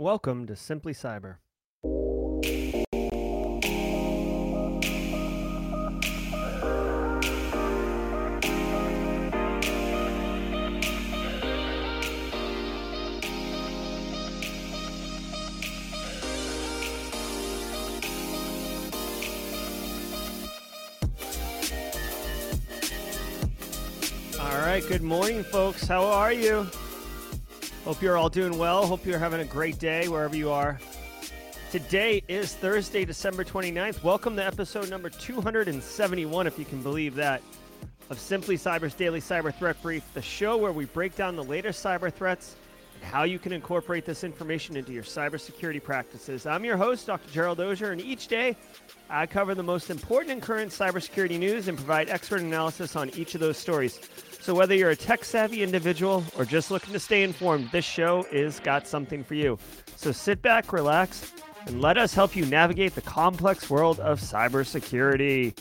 Welcome to Simply Cyber. All right, good morning, folks. How are you? Hope you're all doing well. Hope you're having a great day wherever you are. Today is Thursday, December 29th. Welcome to episode number 271, if you can believe that, of Simply Cyber's Daily Cyber Threat Brief, the show where we break down the latest cyber threats and how you can incorporate this information into your cybersecurity practices. I'm your host, Dr. Gerald Auger, and each day I cover the most important and current cybersecurity news and provide expert analysis on each of those stories. So, whether you're a tech savvy individual or just looking to stay informed, this show is got something for you. So, sit back, relax, and let us help you navigate the complex world of cybersecurity.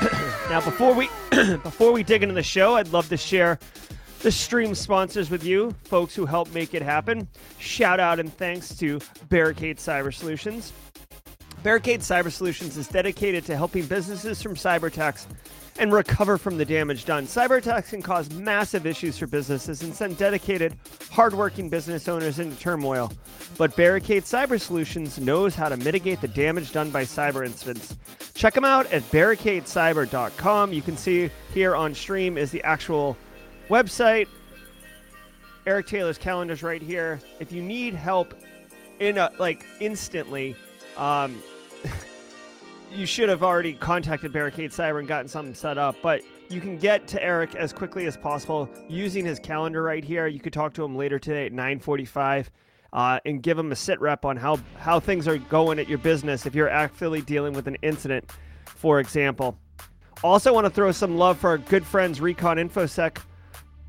now, before we before we dig into the show, I'd love to share the stream sponsors with you, folks who help make it happen. Shout out and thanks to Barricade Cyber Solutions. Barricade Cyber Solutions is dedicated to helping businesses from cyber attacks and recover from the damage done. Cyber attacks can cause massive issues for businesses and send dedicated, hardworking business owners into turmoil. But Barricade Cyber Solutions knows how to mitigate the damage done by cyber incidents. Check them out at barricadecyber.com. You can see here on stream is the actual website. Eric Taylor's calendar's right here. If you need help in a like instantly, um, you should have already contacted Barricade Cyber and gotten something set up, but you can get to Eric as quickly as possible using his calendar right here. You could talk to him later today at 9:45 uh, and give him a sit rep on how how things are going at your business if you're actually dealing with an incident, for example. Also, want to throw some love for our good friends Recon InfoSec.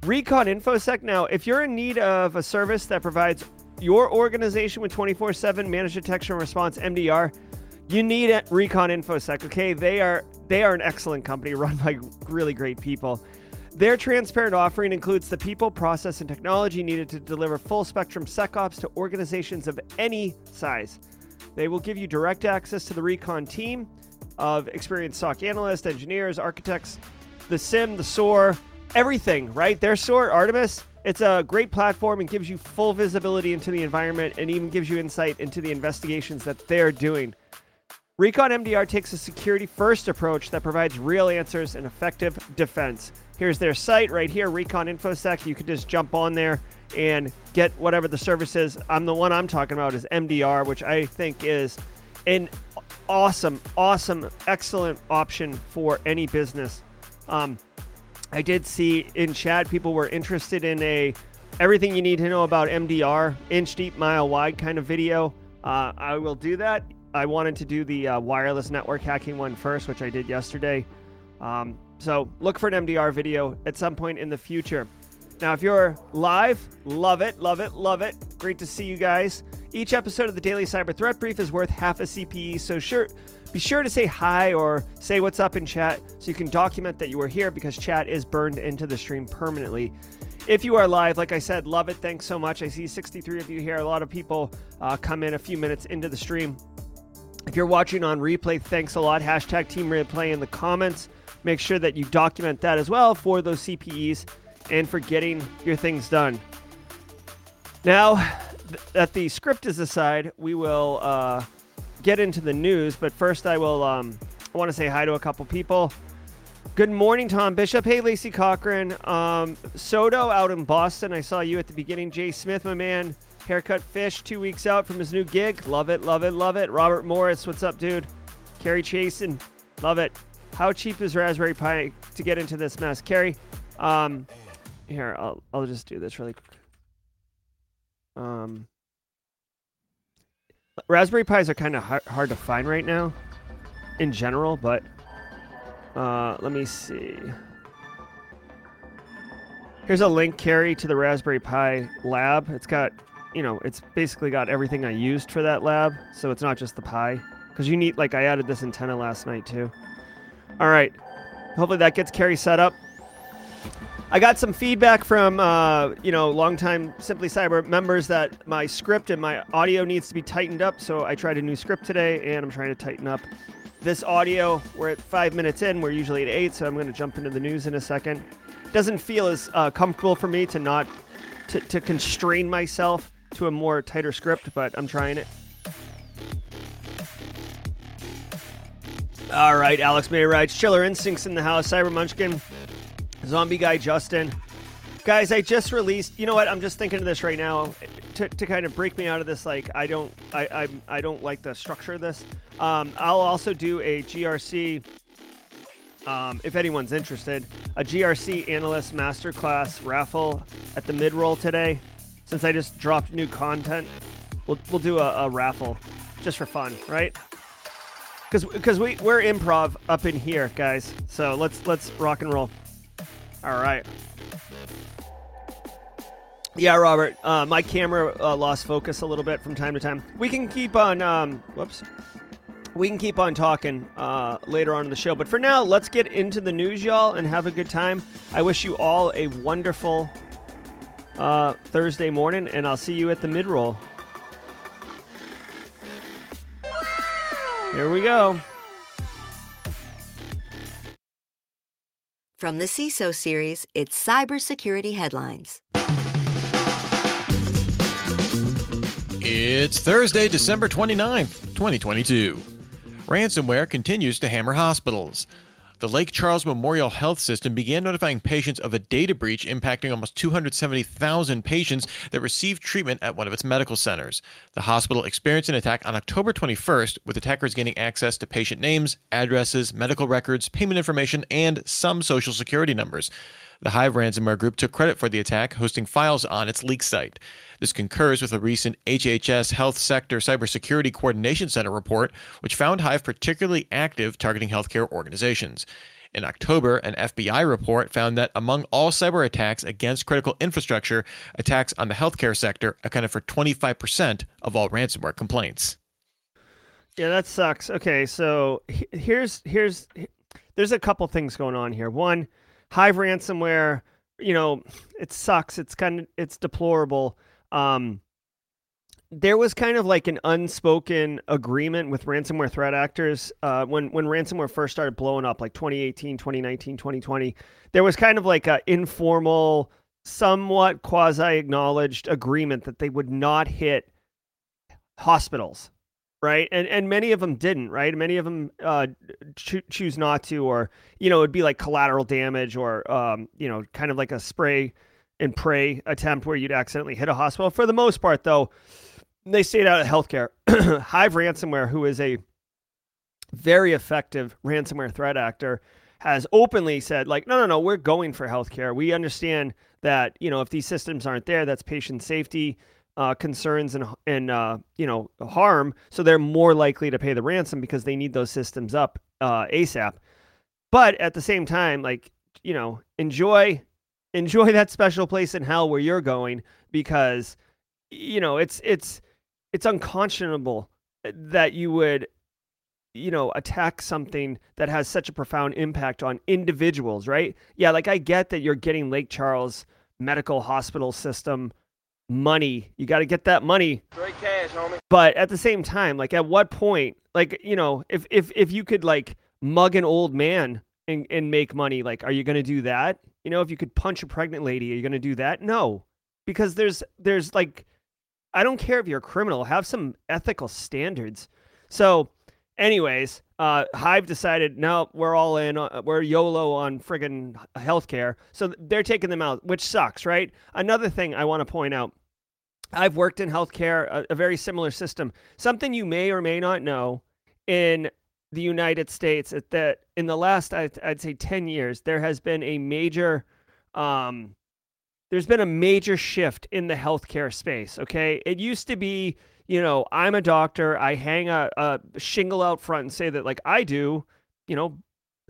Recon InfoSec. Now, if you're in need of a service that provides your organization with 24/7 managed detection response (MDR), you need Recon InfoSec. Okay, they are they are an excellent company run by really great people. Their transparent offering includes the people, process, and technology needed to deliver full spectrum SecOps to organizations of any size. They will give you direct access to the Recon team of experienced SOC analysts, engineers, architects, the SIEM, the SOAR, everything, right? Their SOAR, Artemis, it's a great platform and gives you full visibility into the environment and even gives you insight into the investigations that they're doing. Recon MDR takes a security first approach that provides real answers and effective defense. Here's their site right here, Recon InfoSec. You can just jump on there and get whatever the service is. I'm the one I'm talking about is MDR, which I think is an awesome, awesome, excellent option for any business. Um, I did see in chat people were interested in a everything you need to know about MDR, inch deep, mile wide kind of video. Uh, I will do that. I wanted to do the uh, wireless network hacking one first, which I did yesterday. Um, so look for an MDR video at some point in the future. Now, if you're live, love it, love it, love it. Great to see you guys. Each episode of the Daily Cyber Threat Brief is worth half a CPE, so sure, be sure to say hi or say what's up in chat so you can document that you were here because chat is burned into the stream permanently. If you are live, like I said, love it. Thanks so much. I see 63 of you here. A lot of people uh, come in a few minutes into the stream. If you're watching on replay, thanks a lot. Hashtag Team Replay in the comments. Make sure that you document that as well for those CPEs and for getting your things done. Now that the script is aside, we will uh, get into the news. But first, I will um, I want to say hi to a couple people. Good morning, Tom Bishop. Hey, Lacey Cochran. Um, Soto out in Boston. I saw you at the beginning. Jay Smith, my man. Haircut Fish, two weeks out from his new gig. Love it, love it, love it. Robert Morris, what's up, dude? Carrie Chasen, love it. How cheap is Raspberry Pi to get into this mess? Carrie, um, here, I'll, I'll just do this really quick. Um, Raspberry Pis are kind of hard, hard to find right now in general, but uh, let me see. Here's a link, Carrie, to the Raspberry Pi lab. It's got, you know, it's basically got everything I used for that lab, so it's not just the Pi. Because you need, like, I added this antenna last night too. All right. Hopefully that gets Carrie set up. I got some feedback from uh, you know longtime Simply Cyber members that my script and my audio needs to be tightened up. So I tried a new script today, and I'm trying to tighten up this audio. We're at five minutes in. We're usually at eight, so I'm going to jump into the news in a second. Doesn't feel as uh, comfortable for me to not to, to constrain myself to a more tighter script, but I'm trying it. All right, Alex May writes Chiller Instincts in the house, Cyber Munchkin, Zombie Guy Justin. Guys, I just released. You know what? I'm just thinking of this right now to, to kind of break me out of this. Like, I don't, I, I, I don't like the structure of this. Um, I'll also do a GRC. Um, if anyone's interested, a GRC analyst masterclass raffle at the mid roll today. Since I just dropped new content, we'll we'll do a, a raffle just for fun, right? because because we we're improv up in here, guys. So let's let's rock and roll. All right. Yeah, Robert. Uh, my camera uh, lost focus a little bit from time to time. We can keep on. Um, whoops. We can keep on talking uh, later on in the show, but for now, let's get into the news, y'all, and have a good time. I wish you all a wonderful uh, Thursday morning, and I'll see you at the mid roll. Here we go. From the CISO series, it's cybersecurity headlines. It's Thursday, December 29th, 2022. Ransomware continues to hammer hospitals. The Lake Charles Memorial Health System began notifying patients of a data breach impacting almost 270,000 patients that received treatment at one of its medical centers. The hospital experienced an attack on October 21st, with attackers gaining access to patient names, addresses, medical records, payment information, and some social security numbers. The Hive ransomware group took credit for the attack, hosting files on its leak site. This concurs with a recent HHS Health Sector Cybersecurity Coordination Center report, which found Hive particularly active targeting healthcare organizations. In October, an FBI report found that among all cyber attacks against critical infrastructure, attacks on the healthcare sector accounted for 25% of all ransomware complaints. Yeah, that sucks. Okay, so here's here's there's a couple things going on here. One, Hive ransomware, you know, it sucks. It's kind of it's deplorable. Um, there was kind of like an unspoken agreement with ransomware threat actors uh, when when ransomware first started blowing up, like 2018, 2019, 2020. There was kind of like an informal, somewhat quasi acknowledged agreement that they would not hit hospitals right? And and many of them didn't, right? Many of them uh, cho- choose not to, or you know, it'd be like collateral damage, or um, you know, kind of like a spray and pray attempt where you'd accidentally hit a hospital. For the most part, though, they stayed out of healthcare. Hive Ransomware, who is a very effective ransomware threat actor, has openly said, like, no, no, no, we're going for healthcare. We understand that you know if these systems aren't there, that's patient safety uh, concerns and and uh, you know harm, so they're more likely to pay the ransom because they need those systems up uh, ASAP. But at the same time, like you know, enjoy enjoy that special place in hell where you're going because you know it's it's it's unconscionable eh, that you would you know attack something that has such a profound impact on individuals right yeah like i get that you're getting lake charles medical hospital system money. You got to get that money. Straight cash, homie. But at the same time, like at what point, like you know, if if if you could like mug an old man and and make money, like are you going to do that? You know, if you could punch a pregnant lady, are you going to do that? No. Because there's there's like I don't care if you're a criminal, have some ethical standards. So, anyways, uh, Hive decided, no, we're all in. Uh, we're YOLO on friggin' healthcare. So they're taking them out, which sucks, right? Another thing I want to point out I've worked in healthcare, a, a very similar system. Something you may or may not know in the United States that in the last, I'd, I'd say, 10 years, there has been a major. Um, there's been a major shift in the healthcare space. Okay. It used to be you know, I'm a doctor. I hang a, a shingle out front and say that, like, I do, you know,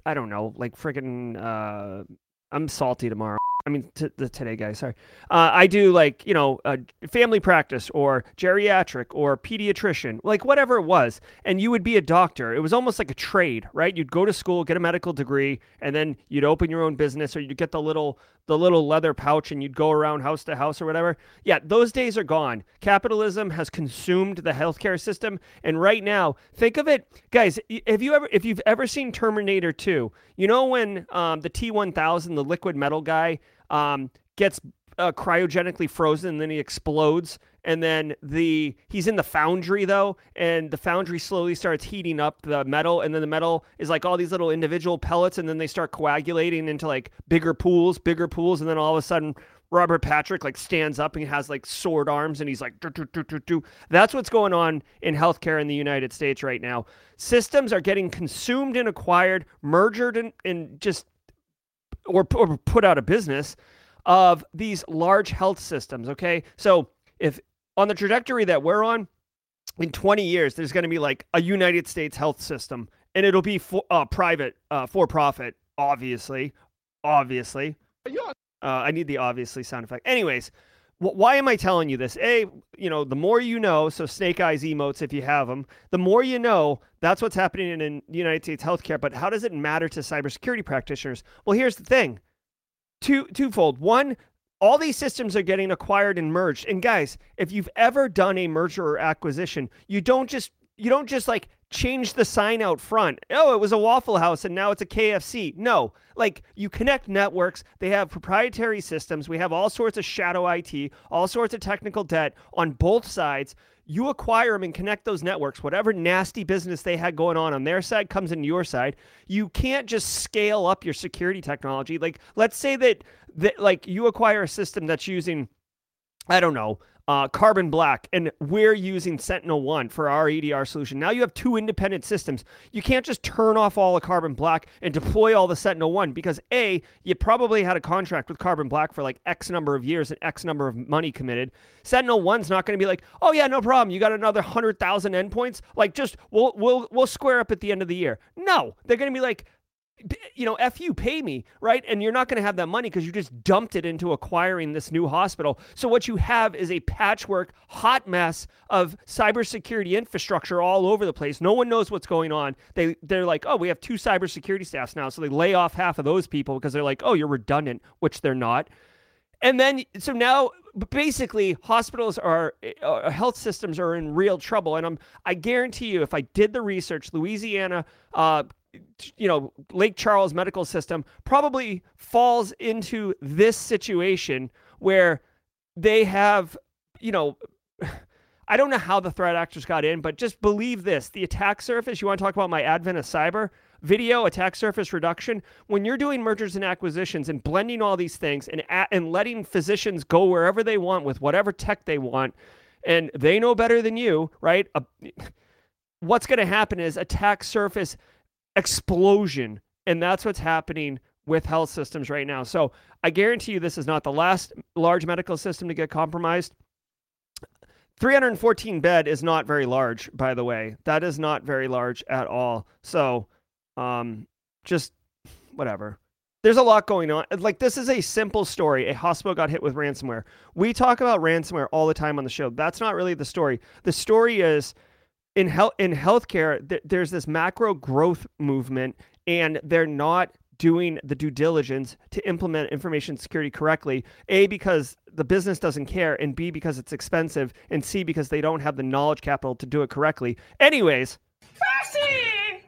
I don't know, like, freaking, uh, I'm salty tomorrow. I mean, t- the today guy. Sorry, uh, I do like you know uh, family practice or geriatric or pediatrician, like whatever it was. And you would be a doctor. It was almost like a trade, right? You'd go to school, get a medical degree, and then you'd open your own business, or you'd get the little the little leather pouch, and you'd go around house to house or whatever. Yeah, those days are gone. Capitalism has consumed the healthcare system, and right now, think of it, guys. Have you ever, if you've ever seen Terminator Two, you know when um, the T one thousand, the liquid metal guy um, gets uh, cryogenically frozen and then he explodes and then the he's in the foundry though and the foundry slowly starts heating up the metal and then the metal is like all these little individual pellets and then they start coagulating into like bigger pools bigger pools and then all of a sudden Robert Patrick like stands up and has like sword arms and he's like that's what's going on in healthcare in the United States right now. Systems are getting consumed and acquired merged and, and just or, or put out of business of these large health systems. Okay. So if on the trajectory that we're on, in 20 years, there's going to be like a United States health system and it'll be for, uh, private, uh, for profit, obviously. Obviously. Uh, I need the obviously sound effect. Anyways, why am I telling you this? A, you know, the more you know, so snake eyes emotes if you have them, the more you know, that's what's happening in, in United States healthcare. But how does it matter to cybersecurity practitioners? Well, here's the thing two twofold. One, all these systems are getting acquired and merged. And guys, if you've ever done a merger or acquisition, you don't just you don't just like change the sign out front. Oh, it was a Waffle House and now it's a KFC. No, like you connect networks. They have proprietary systems. We have all sorts of shadow IT, all sorts of technical debt on both sides. You acquire them and connect those networks. Whatever nasty business they had going on on their side comes into your side. You can't just scale up your security technology. Like, let's say that that like you acquire a system that's using I don't know, uh, Carbon Black, and we're using Sentinel One for our EDR solution. Now you have two independent systems. You can't just turn off all the Carbon Black and deploy all the Sentinel One because A, you probably had a contract with Carbon Black for like X number of years and X number of money committed. Sentinel One's not going to be like, oh yeah, no problem. You got another hundred thousand endpoints. Like just we'll we'll we'll square up at the end of the year. No, they're going to be like, you know, F you, pay me, right? And you're not going to have that money because you just dumped it into acquiring this new hospital. So what you have is a patchwork, hot mess of cybersecurity infrastructure all over the place. No one knows what's going on. They they're like, oh, we have two cybersecurity staffs now, so they lay off half of those people because they're like, oh, you're redundant, which they're not. And then so now basically hospitals are uh, health systems are in real trouble and i'm i guarantee you if i did the research louisiana uh, you know, Lake Charles medical system probably falls into this situation where they have, you know, I don't know how the threat actors got in, but just believe this the attack surface, you want to talk about my advent of cyber? Video attack surface reduction. When you're doing mergers and acquisitions and blending all these things and and letting physicians go wherever they want with whatever tech they want, and they know better than you, right? What's going to happen is attack surface explosion. And that's what's happening with health systems right now. So I guarantee you this is not the last large medical system to get compromised. 314 bed is not very large, by the way. That is not very large at all. So um, just whatever. There's a lot going on. Like, this is a simple story. A hospital got hit with ransomware. We talk about ransomware all the time on the show. That's not really the story. The story is in health in healthcare, th- there's this macro growth movement, and they're not doing the due diligence to implement information security correctly. A because the business doesn't care, and B because it's expensive, and C because they don't have the knowledge capital to do it correctly. Anyways,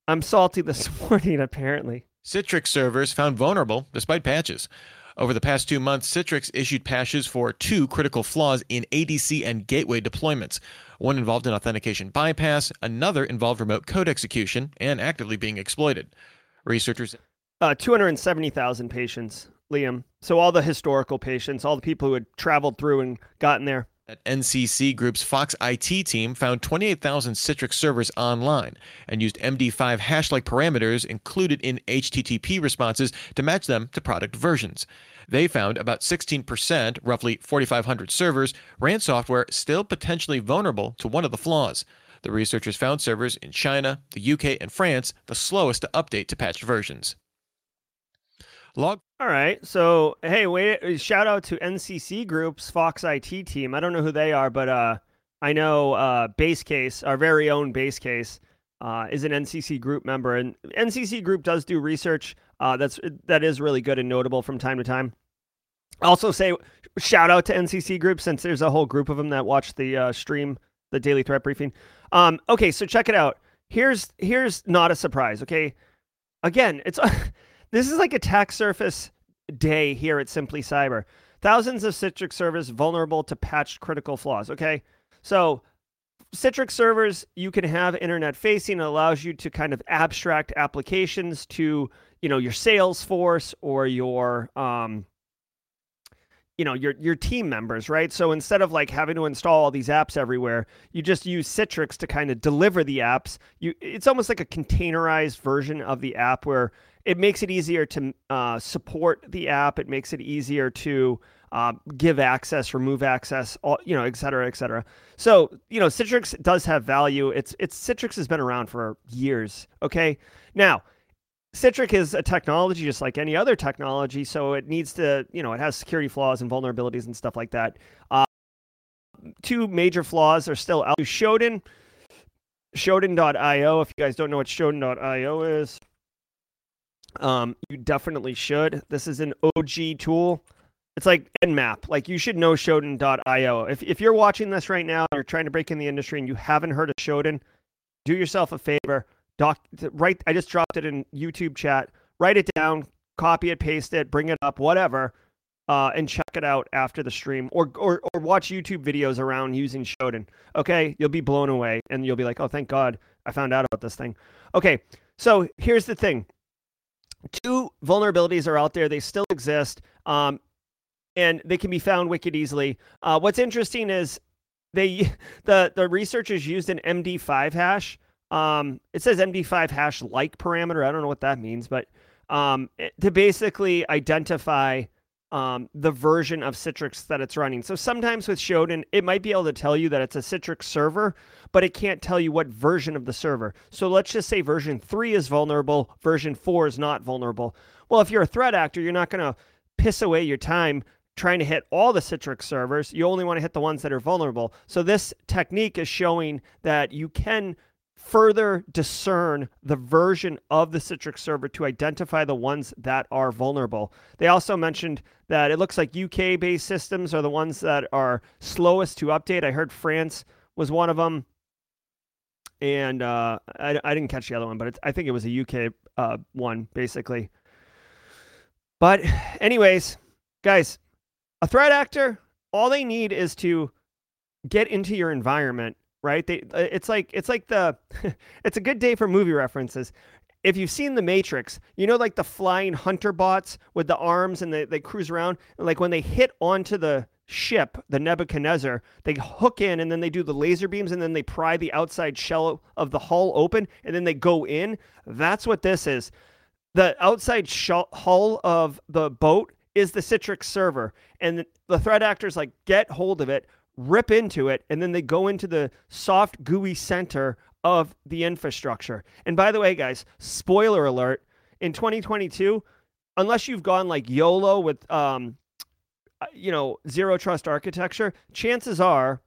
I'm salty this morning. Apparently, Citrix servers found vulnerable despite patches. Over the past two months, Citrix issued patches for two critical flaws in ADC and gateway deployments. One involved an authentication bypass, another involved remote code execution and actively being exploited. Researchers. Uh, 270,000 patients, Liam. So all the historical patients, all the people who had traveled through and gotten there. At NCC Group's Fox IT team found 28,000 Citrix servers online and used MD5 hash like parameters included in HTTP responses to match them to product versions. They found about 16%, roughly 4,500 servers, ran software still potentially vulnerable to one of the flaws. The researchers found servers in China, the UK, and France the slowest to update to patched versions. Log. All right. So, hey, wait, shout out to NCC Group's Fox IT team. I don't know who they are, but uh, I know uh, Base Case, our very own Base Case, uh, is an NCC Group member, and NCC Group does do research uh, that's that is really good and notable from time to time. Also, say shout out to NCC Group since there's a whole group of them that watch the uh, stream, the daily threat briefing. Um, okay, so check it out. Here's here's not a surprise. Okay, again, it's this is like attack surface day here at Simply Cyber. Thousands of Citrix servers vulnerable to patched critical flaws. Okay, so Citrix servers you can have internet facing. It allows you to kind of abstract applications to you know your Salesforce or your um, you know your your team members right? So instead of like having to install all these apps everywhere you just use citrix to kind of deliver the apps. You it's almost like a containerized version of the app where it makes it easier to uh, support the app. It makes it easier to uh, give access remove access all, you know et cetera et cetera. So you know citrix does have value. It's it's citrix has been around for years okay? Now Citrix is a technology just like any other technology, so it needs to, you know, it has security flaws and vulnerabilities and stuff like that. Uh, two major flaws are still out. Shodan, Shodan.io. If you guys don't know what Shodan.io is, um, you definitely should. This is an OG tool. It's like Nmap. Like you should know Shodan.io. If if you're watching this right now, and you're trying to break in the industry and you haven't heard of Shodan, do yourself a favor doc write i just dropped it in youtube chat. Write it down copy it paste it bring it up whatever uh, and check it out after the stream or, or or watch youtube videos around using shodan. Okay? You'll be blown away and you'll be like oh thank god i found out about this thing. Okay so here's the thing. Two vulnerabilities are out there. They still exist um, and they can be found wicked easily. Uh, what's interesting is they the the researchers used an md5 hash um, it says MD5 hash like parameter. I don't know what that means, but um, it, to basically identify um, the version of Citrix that it's running. So sometimes with Shodan, it might be able to tell you that it's a Citrix server, but it can't tell you what version of the server. So let's just say version 3 is vulnerable, version 4 is not vulnerable. Well, if you're a threat actor, you're not going to piss away your time trying to hit all the Citrix servers. You only want to hit the ones that are vulnerable. So this technique is showing that you can further discern the version of the Citrix server to identify the ones that are vulnerable. They also mentioned that it looks like UK based systems are the ones that are slowest to update. I heard France was one of them. And uh, I, I didn't catch the other one, but I think it was a UK uh, one, basically. But, anyways, guys, a threat actor, all they need is to get into your environment right? They, uh, it's like it's like the it's a good day for movie references. If you've seen The Matrix, you know like the flying hunter bots with the arms and they, they cruise around. Like when they hit onto the ship, the Nebuchadnezzar, they hook in and then they do the laser beams and then they pry the outside shell of the hull open and then they go in. That's what this is. The outside hull of the boat is the Citrix server, and the threat actors like get hold of it, rip into it, and then they go into the soft, gooey center of the infrastructure. And by the way, guys, spoiler alert in 2022, unless you've gone like YOLO with, um, uh, you know, zero trust architecture, chances are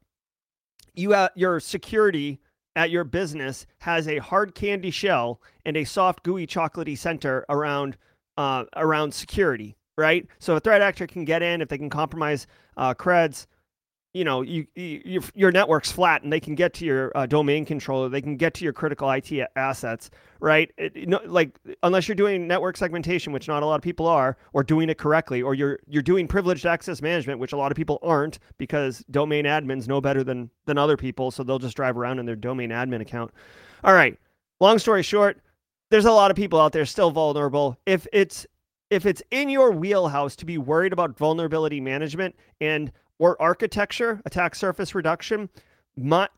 you have, your security at your business has a hard candy shell and a soft, gooey, chocolatey center around uh, around security, right? So a threat actor can get in if they can compromise uh, creds you know you, you, your network's flat and they can get to your uh, domain controller they can get to your critical it assets right? It, like unless you're doing network segmentation which not a lot of people are or doing it correctly or you're you're doing privileged access management which a lot of people aren't because domain admins know better than than other people so they'll just drive around in their domain admin account. All right long story short there's a lot of people out there still vulnerable. If it's if it's in your wheelhouse to be worried about vulnerability management and or architecture, attack surface reduction,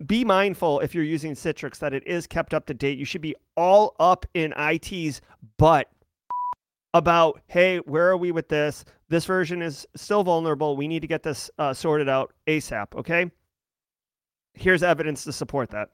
be mindful if you're using Citrix that it is kept up to date. You should be all up in IT's butt about, hey, where are we with this? This version is still vulnerable. We need to get this uh, sorted out ASAP. Okay. Here's evidence to support that.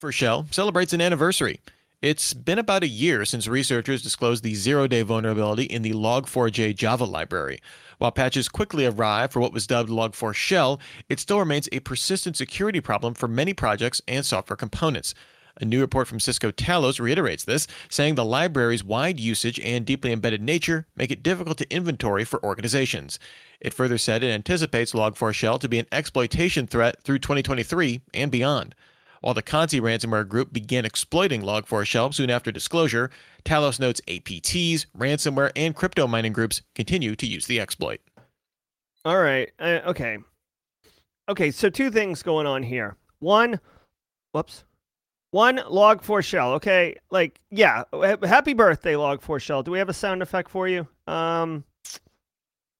For Shell celebrates an anniversary. It's been about a year since researchers disclosed the zero day vulnerability in the Log4j Java library. While patches quickly arrived for what was dubbed Log4 Shell, it still remains a persistent security problem for many projects and software components. A new report from Cisco Talos reiterates this, saying the library's wide usage and deeply embedded nature make it difficult to inventory for organizations. It further said it anticipates Log4 Shell to be an exploitation threat through 2023 and beyond. While the Conti ransomware group began exploiting Log4Shell soon after disclosure, Talos notes APTs, ransomware, and crypto mining groups continue to use the exploit. All right. Uh, okay. Okay. So two things going on here. One, whoops. One Log4Shell. Okay. Like, yeah. Happy birthday, Log4Shell. Do we have a sound effect for you? Um,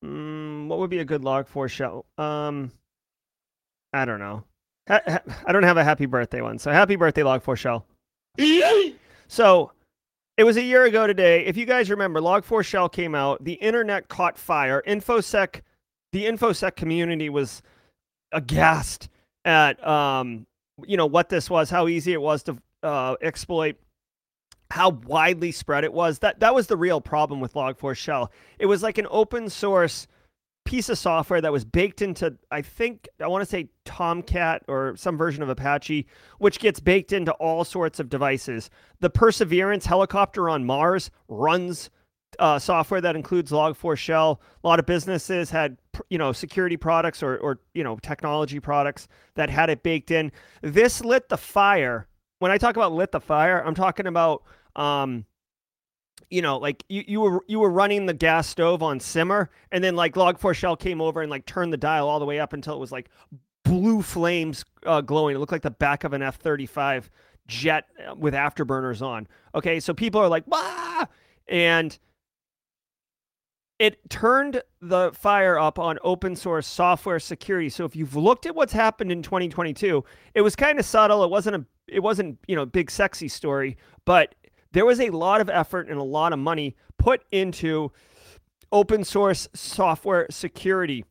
mm, what would be a good Log4Shell? Um, I don't know. I don't have a happy birthday one. So happy birthday, Log4Shell. so it was a year ago today. If you guys remember, Log4Shell came out. The internet caught fire. InfoSec, the InfoSec community was aghast at, um, you know, what this was, how easy it was to uh, exploit, how widely spread it was. That that was the real problem with Log4Shell. It was like an open source piece of software that was baked into, I think, I want to say Tomcat or some version of Apache, which gets baked into all sorts of devices. The Perseverance helicopter on Mars runs uh, software that includes Log4Shell. A lot of businesses had, you know, security products or, or, you know, technology products that had it baked in. This lit the fire. When I talk about lit the fire, I'm talking about um, you know, like you, you were you were running the gas stove on simmer, and then like Log4Shell came over and like turned the dial all the way up until it was like blue flames uh, glowing. It looked like the back of an F thirty five jet uh, with afterburners on. Okay, so people are like, "Wah!" and it turned the fire up on open source software security. So if you've looked at what's happened in 2022, it was kind of subtle. It wasn't a it wasn't, you know, big sexy story, but there was a lot of effort and a lot of money put into open source software security,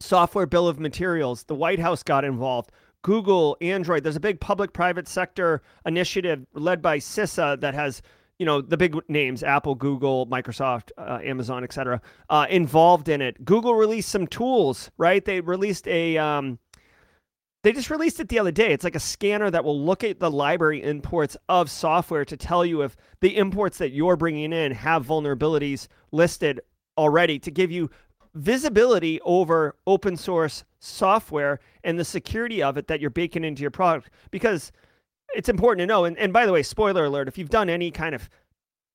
software bill of materials. The White House got involved. Google, Android. There's a big public-private sector initiative led by CISA that has, you know, the big names: Apple, Google, Microsoft, uh, Amazon, etc. Uh, involved in it. Google released some tools, right? They released a um, they just released it the other day. It's like a scanner that will look at the library imports of software to tell you if the imports that you're bringing in have vulnerabilities listed already to give you visibility over open source software and the security of it that you're baking into your product because it's important to know and, and by the way spoiler alert if you've done any kind of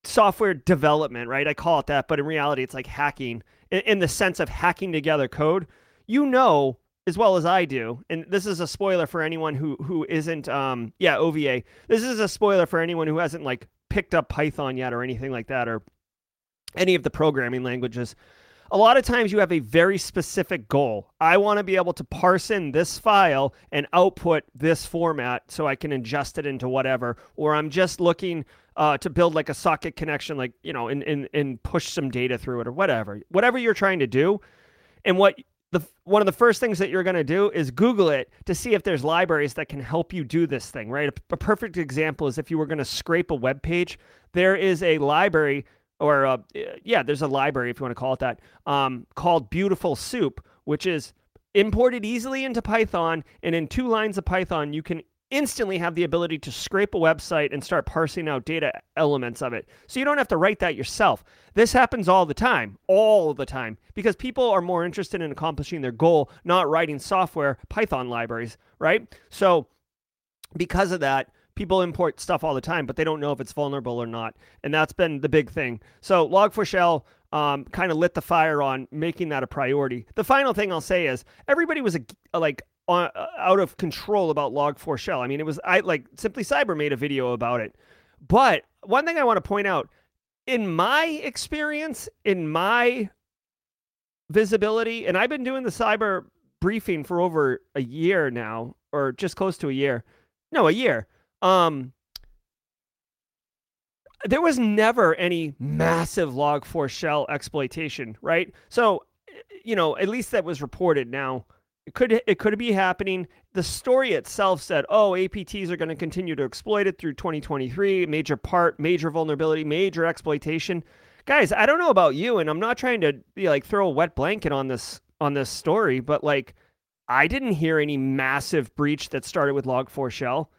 software development right i call it that but in reality it's like hacking in, in the sense of hacking together code you know as well as I do, and this is a spoiler for anyone who who isn't um yeah, OVA. This is a spoiler for anyone who hasn't like picked up Python yet or anything like that or any of the programming languages. A lot of times you have a very specific goal. I want to be able to parse in this file and output this format so I can ingest it into whatever, or I'm just looking uh, to build like a socket connection, like, you know, and, and, and push some data through it or whatever. Whatever you're trying to do. And what the one of the first things that you're going to do is Google it to see if there's libraries that can help you do this thing, right? A, a perfect example is if you were going to scrape a web page, there is a library or a, uh, yeah, there's a library if you want to call it that, um, called Beautiful Soup, which is imported easily into Python, and in two lines of Python, you can instantly have the ability to scrape a website and start parsing out data elements of it. So you don't have to write that yourself. This happens all the time, all the time, because people are more interested in accomplishing their goal, not writing software, Python libraries, right? So because of that, people import stuff all the time, but they don't know if it's vulnerable or not. And that's been the big thing. So Log4Shell um, kind of lit the fire on making that a priority. The final thing I'll say is everybody was a, like uh, out of control about Log4Shell. I mean, it was I like Simply Cyber made a video about it. But one thing I want to point out, in my experience, in my visibility, and I've been doing the cyber briefing for over a year now, or just close to a year. No, a year. Um, there was never any massive Log4Shell exploitation, right? So, you know, at least that was reported. Now, it could it could be happening. the story itself said, "Oh, APTs are going to continue to exploit it through 2023. Major part, major vulnerability, major exploitation." Guys, I don't know about you, and I'm not trying to be like throw a wet blanket on this on this story, but like, I didn't hear any massive breach that started with Log4Shell.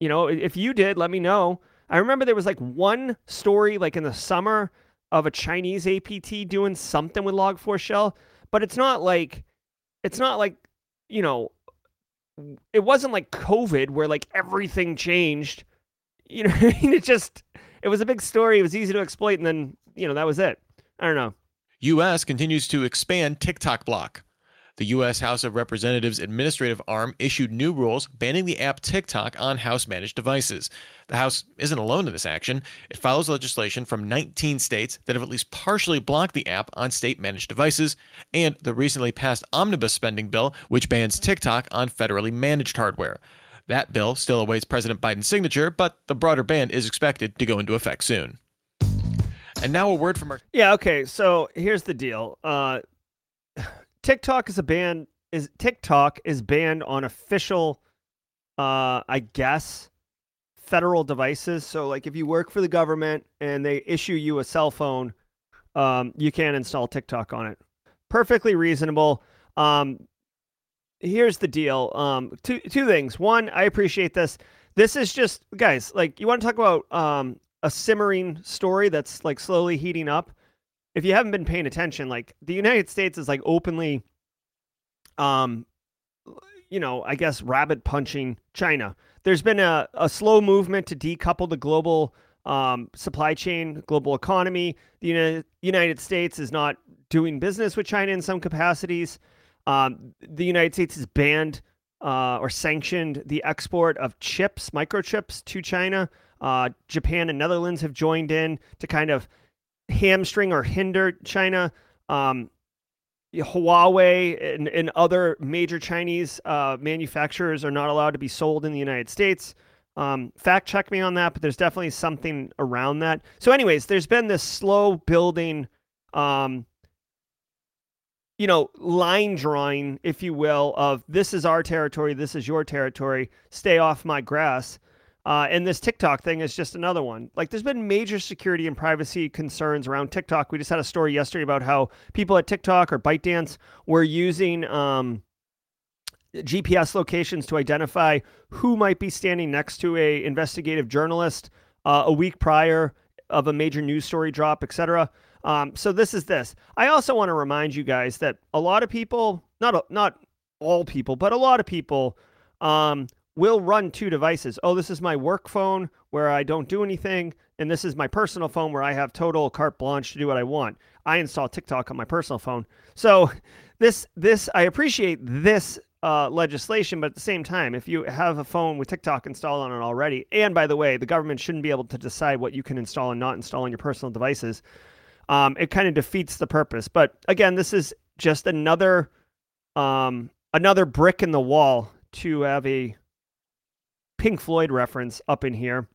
You know, if you did, let me know. I remember there was like one story, like in the summer, of a Chinese APT doing something with Log4Shell, but it's not like, it's not like, you know, it wasn't like COVID where like everything changed. You know, I mean? it just it was a big story. It was easy to exploit, and then you know that was it. I don't know. U.S. continues to expand TikTok block. The U.S. House of Representatives administrative arm issued new rules banning the app TikTok on House managed devices. The House isn't alone in this action. It follows legislation from 19 states that have at least partially blocked the app on state managed devices, and the recently passed omnibus spending bill, which bans TikTok on federally managed hardware. That bill still awaits President Biden's signature, but the broader ban is expected to go into effect soon. And now a word from our. Yeah, okay. So here's the deal. Uh, TikTok is a ban is TikTok is banned on official uh I guess federal devices. So like if you work for the government and they issue you a cell phone, um you can install TikTok on it. Perfectly reasonable. Um here's the deal. Um two two things. One, I appreciate this. This is just guys, like you want to talk about um a simmering story that's like slowly heating up if you haven't been paying attention, like the United States is like openly, um, you know, I guess rabbit punching China. There's been a, a slow movement to decouple the global um, supply chain, global economy. The United, United States is not doing business with China in some capacities. Um, the United States has banned uh, or sanctioned the export of chips, microchips to China. Uh, Japan and Netherlands have joined in to kind of hamstring or hinder China. Um, Huawei and, and, other major Chinese uh, manufacturers are not allowed to be sold in the United States. Um, fact check me on that, but there's definitely something around that. So, anyways, there's been this slow building, um, you know, line drawing, if you will, of this is our territory, this is your territory, stay off my grass. Uh, and this TikTok thing is just another one. Like, there's been major security and privacy concerns around TikTok. We just had a story yesterday about how people at TikTok or ByteDance were using um, GPS locations to identify who might be standing next to a investigative journalist uh, a week prior of a major news story drop, etc. Um, so this is this. I also want to remind you guys that a lot of people, not not all people, but a lot of people um, will run two devices. Oh, this is my work phone where I don't do anything, and this is my personal phone where I have total carte blanche to do what I want. I install TikTok on my personal phone. So this this I appreciate this uh, legislation, but at the same time, if you have a phone with TikTok installed on it already, and by the way, the government shouldn't be able to decide what you can install and not install on your personal devices. Um, it kind of defeats the purpose. But again, this is just another um, another brick in the wall to have a Pink Floyd reference up in here.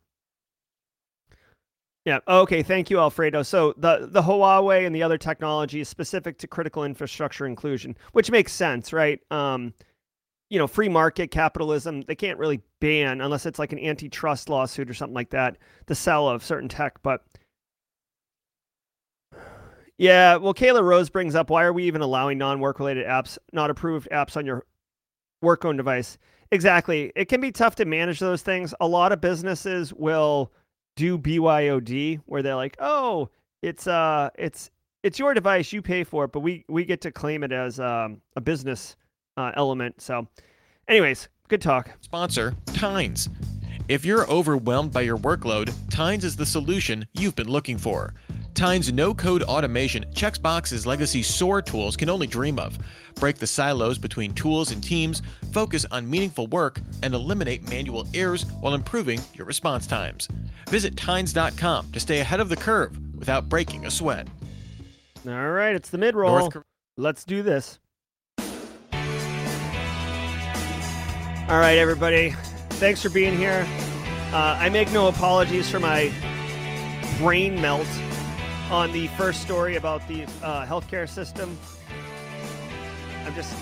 Yeah. Okay. Thank you, Alfredo. So the the Huawei and the other technology is specific to critical infrastructure inclusion, which makes sense, right? Um, you know, free market capitalism. They can't really ban unless it's like an antitrust lawsuit or something like that, the sell of certain tech. But yeah, well, Kayla Rose brings up why are we even allowing non-work related apps, not approved apps on your work-owned device? Exactly. It can be tough to manage those things. A lot of businesses will do BYOD where they're like, "Oh, it's uh it's it's your device, you pay for it, but we we get to claim it as um, a business uh, element." So, anyways, good talk. Sponsor Tines. If you're overwhelmed by your workload, Tines is the solution you've been looking for. Tines no code automation checks boxes legacy SOAR tools can only dream of. Break the silos between tools and teams, focus on meaningful work, and eliminate manual errors while improving your response times. Visit Tines.com to stay ahead of the curve without breaking a sweat. All right, it's the mid roll. Let's do this. All right, everybody. Thanks for being here. Uh, I make no apologies for my brain melt on the first story about the uh, healthcare system. I'm just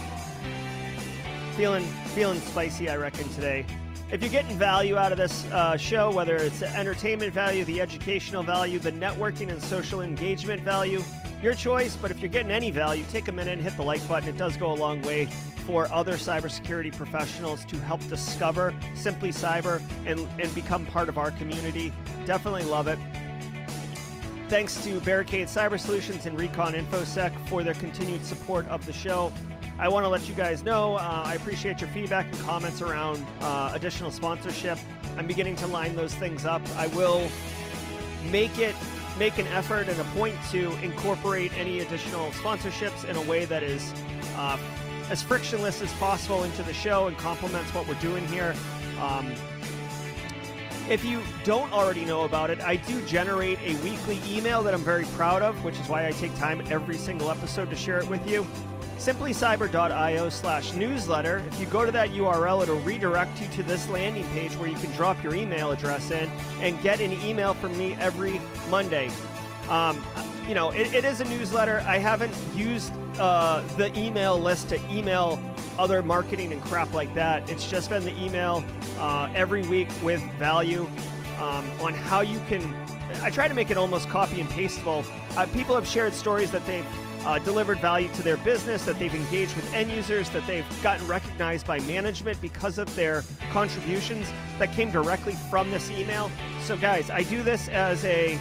feeling feeling spicy, I reckon today. If you're getting value out of this uh, show, whether it's the entertainment value, the educational value, the networking and social engagement value, your choice. But if you're getting any value, take a minute and hit the like button. It does go a long way for other cybersecurity professionals to help discover Simply Cyber and, and become part of our community. Definitely love it. Thanks to Barricade Cyber Solutions and Recon InfoSec for their continued support of the show. I want to let you guys know uh, I appreciate your feedback and comments around uh, additional sponsorship. I'm beginning to line those things up. I will make it make an effort and a point to incorporate any additional sponsorships in a way that is uh, as frictionless as possible into the show and complements what we're doing here. Um, if you don't already know about it, I do generate a weekly email that I'm very proud of, which is why I take time every single episode to share it with you. Simplycyber.io slash newsletter. If you go to that URL, it'll redirect you to this landing page where you can drop your email address in and get an email from me every Monday. Um, you know, it, it is a newsletter. I haven't used uh, the email list to email other marketing and crap like that. It's just been the email uh, every week with value um, on how you can. I try to make it almost copy and pastable. Uh, people have shared stories that they've uh, delivered value to their business, that they've engaged with end users, that they've gotten recognized by management because of their contributions that came directly from this email. So, guys, I do this as a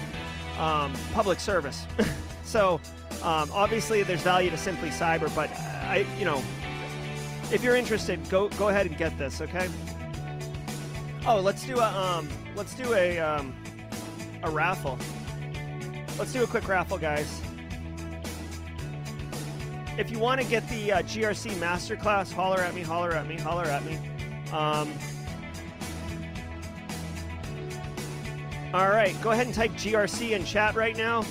um, public service. so, um, obviously, there's value to Simply Cyber, but I, you know, if you're interested, go go ahead and get this. Okay. Oh, let's do a um, let's do a um, a raffle. Let's do a quick raffle, guys. If you want to get the uh, GRC Masterclass, holler at me, holler at me, holler at me. Um, all right, go ahead and type GRC in chat right now.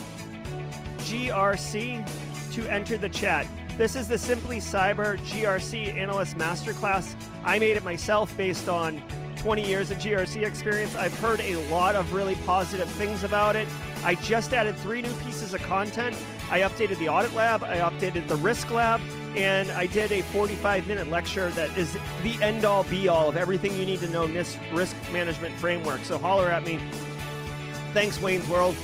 GRC to enter the chat. This is the Simply Cyber GRC Analyst Masterclass. I made it myself based on 20 years of GRC experience. I've heard a lot of really positive things about it. I just added three new pieces of content. I updated the audit lab, I updated the risk lab, and I did a 45 minute lecture that is the end all be all of everything you need to know in this risk management framework. So holler at me. Thanks, Wayne's World.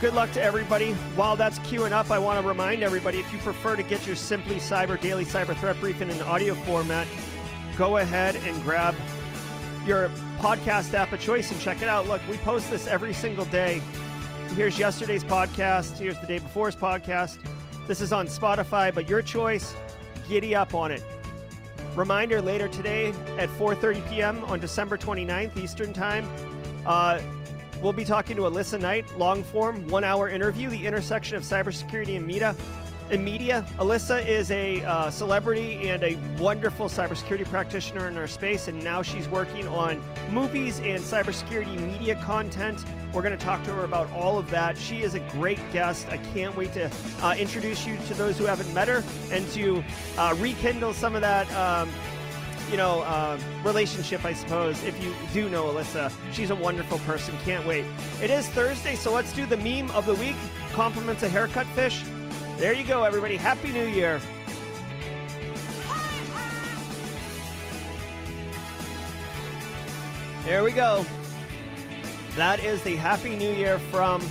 Good luck to everybody. While that's queuing up, I want to remind everybody if you prefer to get your Simply Cyber Daily Cyber Threat Brief in an audio format, go ahead and grab your podcast app of choice and check it out. Look, we post this every single day. Here's yesterday's podcast. Here's the day before's podcast. This is on Spotify, but your choice. Giddy up on it. Reminder later today at 4:30 p.m. on December 29th Eastern Time. Uh, we'll be talking to Alyssa Knight, long form, one hour interview, the intersection of cybersecurity and media media. Alyssa is a uh, celebrity and a wonderful cybersecurity practitioner in our space, and now she's working on movies and cybersecurity media content. We're going to talk to her about all of that. She is a great guest. I can't wait to uh, introduce you to those who haven't met her and to uh, rekindle some of that. Um, you know, uh, relationship, I suppose, if you do know Alyssa. She's a wonderful person. Can't wait. It is Thursday, so let's do the meme of the week. Compliments a haircut fish. There you go, everybody. Happy New Year. There we go. That is the Happy New Year from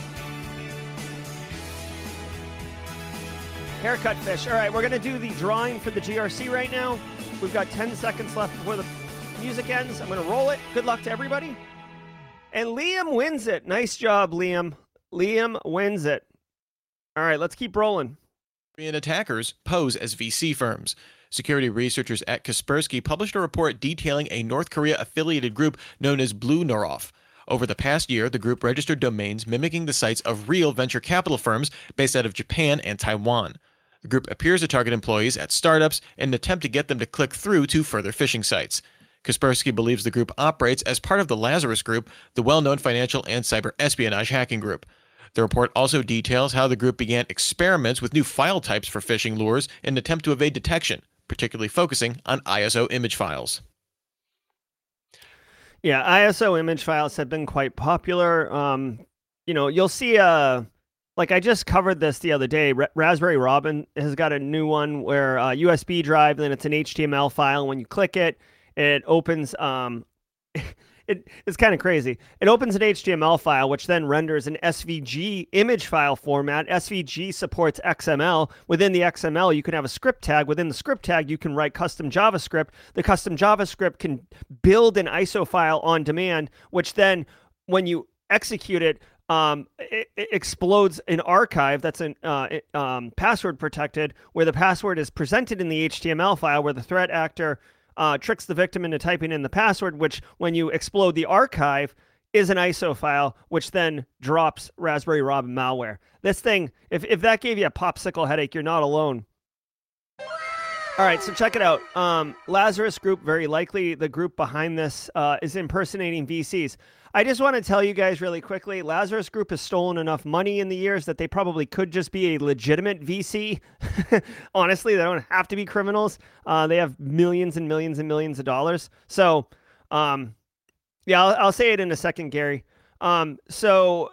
Haircut Fish. All right, we're going to do the drawing for the GRC right now. We've got 10 seconds left before the music ends. I'm going to roll it. Good luck to everybody. And Liam wins it. Nice job, Liam. Liam wins it. All right, let's keep rolling. Korean attackers pose as VC firms. Security researchers at Kaspersky published a report detailing a North Korea affiliated group known as BlueNoroff. Over the past year, the group registered domains mimicking the sites of real venture capital firms based out of Japan and Taiwan. The group appears to target employees at startups in an attempt to get them to click through to further phishing sites. Kaspersky believes the group operates as part of the Lazarus Group, the well known financial and cyber espionage hacking group. The report also details how the group began experiments with new file types for phishing lures in an attempt to evade detection, particularly focusing on ISO image files. Yeah, ISO image files have been quite popular. Um, you know, you'll see a like I just covered this the other day. R- Raspberry Robin has got a new one where uh, USB drive, then it's an HTML file. When you click it, it opens. Um, it, it's kind of crazy. It opens an HTML file, which then renders an SVG image file format. SVG supports XML. Within the XML, you can have a script tag. Within the script tag, you can write custom JavaScript. The custom JavaScript can build an ISO file on demand, which then, when you execute it, um, it, it, explodes an archive that's an uh, um, password protected, where the password is presented in the HTML file, where the threat actor uh, tricks the victim into typing in the password, which when you explode the archive is an ISO file, which then drops Raspberry Robin malware. This thing, if, if that gave you a popsicle headache, you're not alone. All right, so check it out. Um, Lazarus Group, very likely the group behind this, uh, is impersonating VCs. I just want to tell you guys really quickly Lazarus Group has stolen enough money in the years that they probably could just be a legitimate VC. Honestly, they don't have to be criminals. Uh, they have millions and millions and millions of dollars. So, um, yeah, I'll, I'll, say it in a second, Gary. Um, so,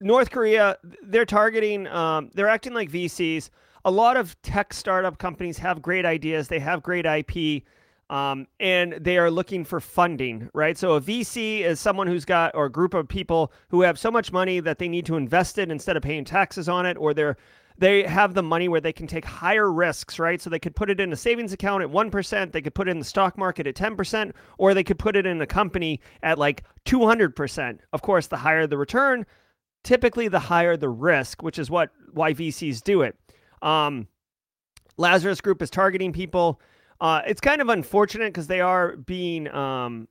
North Korea, they're targeting, um, they're acting like VCs. A lot of tech startup companies have great ideas, they have great IP. Um, and they are looking for funding, right? So a VC is someone who's got, or a group of people who have so much money that they need to invest it instead of paying taxes on it, or they're they have the money where they can take higher risks, right? So they could put it in a savings account at 1%, they could put it in the stock market at 10%, or they could put it in a company at like 200%. Of course, the higher the return, typically the higher the risk, which is what why VCs do it. Um, Lazarus Group is targeting people uh, it's kind of unfortunate because they are being. Um...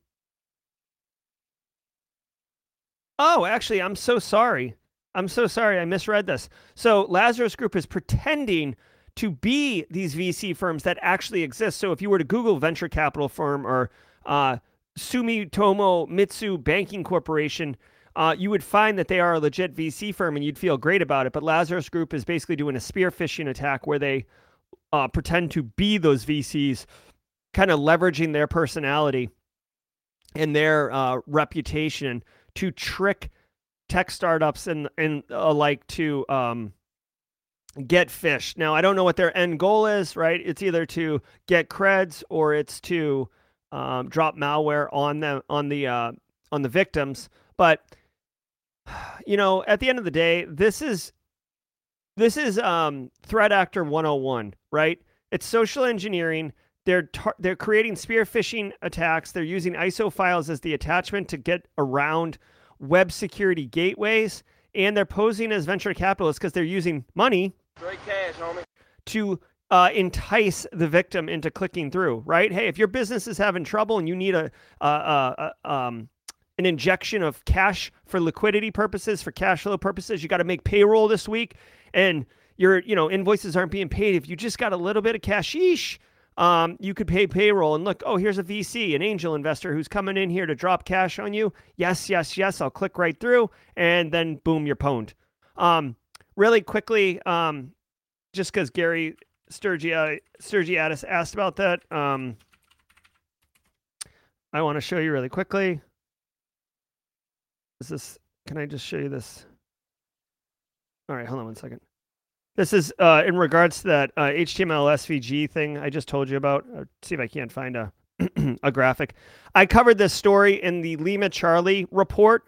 Oh, actually, I'm so sorry. I'm so sorry. I misread this. So Lazarus Group is pretending to be these VC firms that actually exist. So if you were to Google venture capital firm or uh, Sumitomo Mitsui Banking Corporation, uh, you would find that they are a legit VC firm and you'd feel great about it. But Lazarus Group is basically doing a spear phishing attack where they uh, pretend to be those VCs, kind of leveraging their personality and their uh, reputation to trick tech startups and and uh, like to um, get fish. Now I don't know what their end goal is. Right? It's either to get creds or it's to um, drop malware on them on the uh, on the victims. But you know, at the end of the day, this is this is um, threat actor 101, right? It's social engineering. They're tar- they're creating spear phishing attacks. They're using ISO files as the attachment to get around web security gateways, and they're posing as venture capitalists because they're using money, cash, homie, to uh, entice the victim into clicking through. Right? Hey, if your business is having trouble and you need a, a, a, a um, an injection of cash for liquidity purposes, for cash flow purposes, you got to make payroll this week and your you know invoices aren't being paid. If you just got a little bit of cashish um, you could pay payroll. And look oh here's a vc an angel investor who's coming in here to drop cash on you. Yes yes yes i'll click right through and then boom you're pwned. Um, really quickly um, just because gary Sturgia, sturgiadis asked about that um, i want to show you really quickly is this can i just show you this all right, hold on one second. This is uh, in regards to that uh, HTML SVG thing I just told you about. Uh, see if I can't find a a graphic. I covered this story in the Lima Charlie report,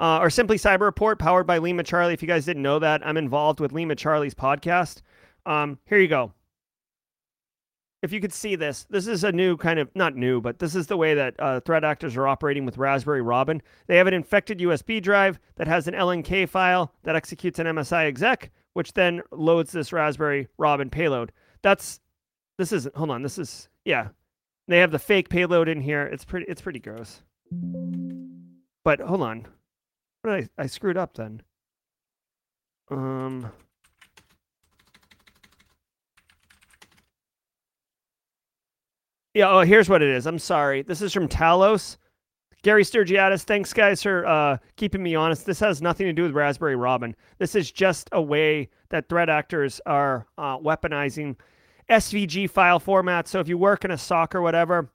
uh, or simply Cyber report, powered by Lima Charlie. If you guys didn't know that, I'm involved with Lima Charlie's podcast. Um, here you go if you could see this, this is a new kind of not new, but this is the way that uh, threat actors are operating with Raspberry Robin. They have an infected USB drive that has an LNK file that executes an MSI exec, which then loads this Raspberry Robin payload. That's this isn't. Hold on, this is yeah. They have the fake payload in here. It's pretty. It's pretty gross. But hold on, what did I? I screwed up then. Um. Yeah, oh, here's what it is. I'm sorry. This is from Talos. Gary Sturgiadis, thanks guys for uh, keeping me honest. This has nothing to do with Raspberry Robin. This is just a way that threat actors are uh, weaponizing SVG file format. So if you work in a SOC or whatever,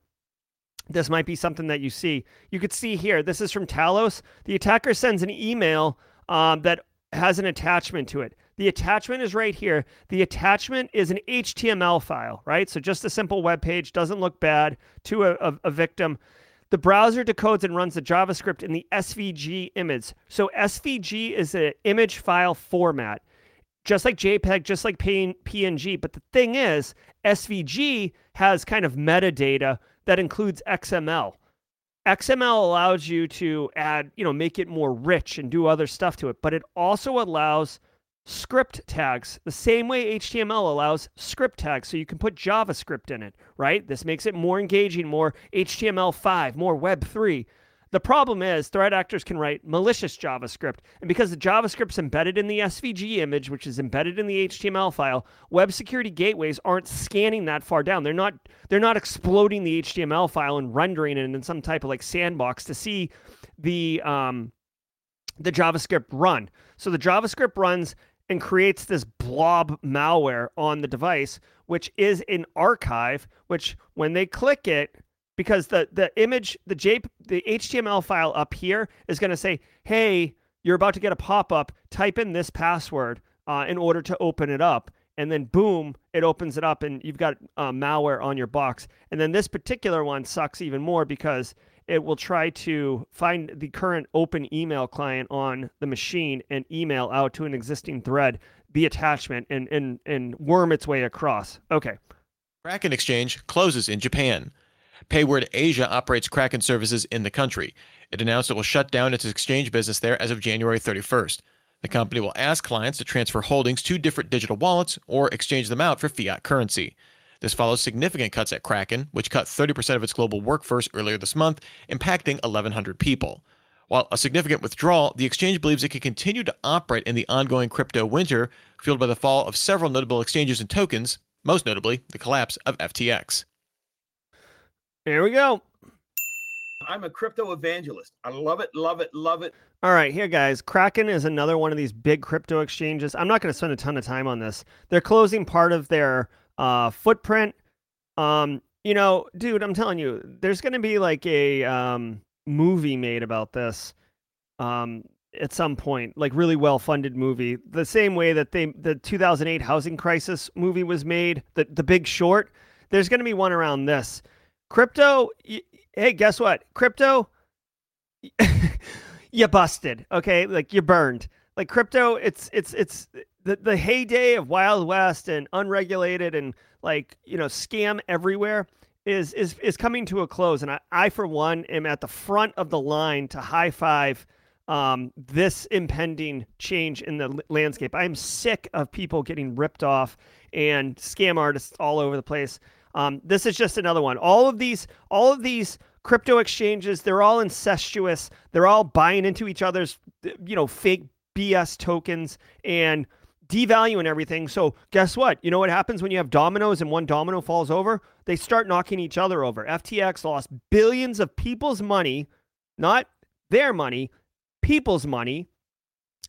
this might be something that you see. You could see here. This is from Talos. The attacker sends an email um, that has an attachment to it. The attachment is right here. The attachment is an HTML file, right? So just a simple web page doesn't look bad to a, a, a victim. The browser decodes and runs the JavaScript in the SVG image. So SVG is an image file format, just like JPEG, just like PNG. But the thing is, SVG has kind of metadata that includes XML. XML allows you to add, you know, make it more rich and do other stuff to it, but it also allows script tags the same way HTML allows script tags so you can put JavaScript in it, right? This makes it more engaging, more HTML5, more Web3. The problem is threat actors can write malicious JavaScript. And because the JavaScript's embedded in the SVG image, which is embedded in the HTML file, web security gateways aren't scanning that far down. They're not they're not exploding the HTML file and rendering it in some type of like sandbox to see the um the JavaScript run. So the JavaScript runs and creates this blob malware on the device, which is an archive, which when they click it, because the the image, the J the HTML file up here is going to say, hey, you're about to get a pop-up, type in this password uh, in order to open it up. And then boom, it opens it up and you've got uh, malware on your box. And then this particular one sucks even more because it will try to find the current open email client on the machine and email out to an existing thread the attachment and and and worm its way across. Okay. Kraken Exchange closes in Japan. Payward Asia operates Kraken services in the country. It announced it will shut down its exchange business there as of January 31st. The company will ask clients to transfer holdings to different digital wallets or exchange them out for fiat currency. This follows significant cuts at Kraken, which cut 30% of its global workforce earlier this month, impacting 1,100 people. While a significant withdrawal, the exchange believes it can continue to operate in the ongoing crypto winter, fueled by the fall of several notable exchanges and tokens, most notably the collapse of FTX. Here we go. I'm a crypto evangelist. I love it, love it, love it. All right, here, guys. Kraken is another one of these big crypto exchanges. I'm not going to spend a ton of time on this. They're closing part of their uh, footprint. Um, you know, dude, I'm telling you, there's going to be like a um, movie made about this um, at some point, like really well funded movie. The same way that they the 2008 housing crisis movie was made, the the Big Short. There's going to be one around this. Crypto. Y- hey, guess what? Crypto. you busted. Okay, like you burned. Like crypto, it's it's it's the the heyday of Wild West and unregulated and like you know scam everywhere is is is coming to a close. And I, I for one am at the front of the line to high five um, this impending change in the landscape. I'm sick of people getting ripped off and scam artists all over the place. Um, this is just another one. All of these, all of these crypto exchanges, they're all incestuous. They're all buying into each other's, you know, fake BS tokens and devaluing everything. So guess what? You know what happens when you have dominoes and one domino falls over? They start knocking each other over. FTX lost billions of people's money, not their money, people's money.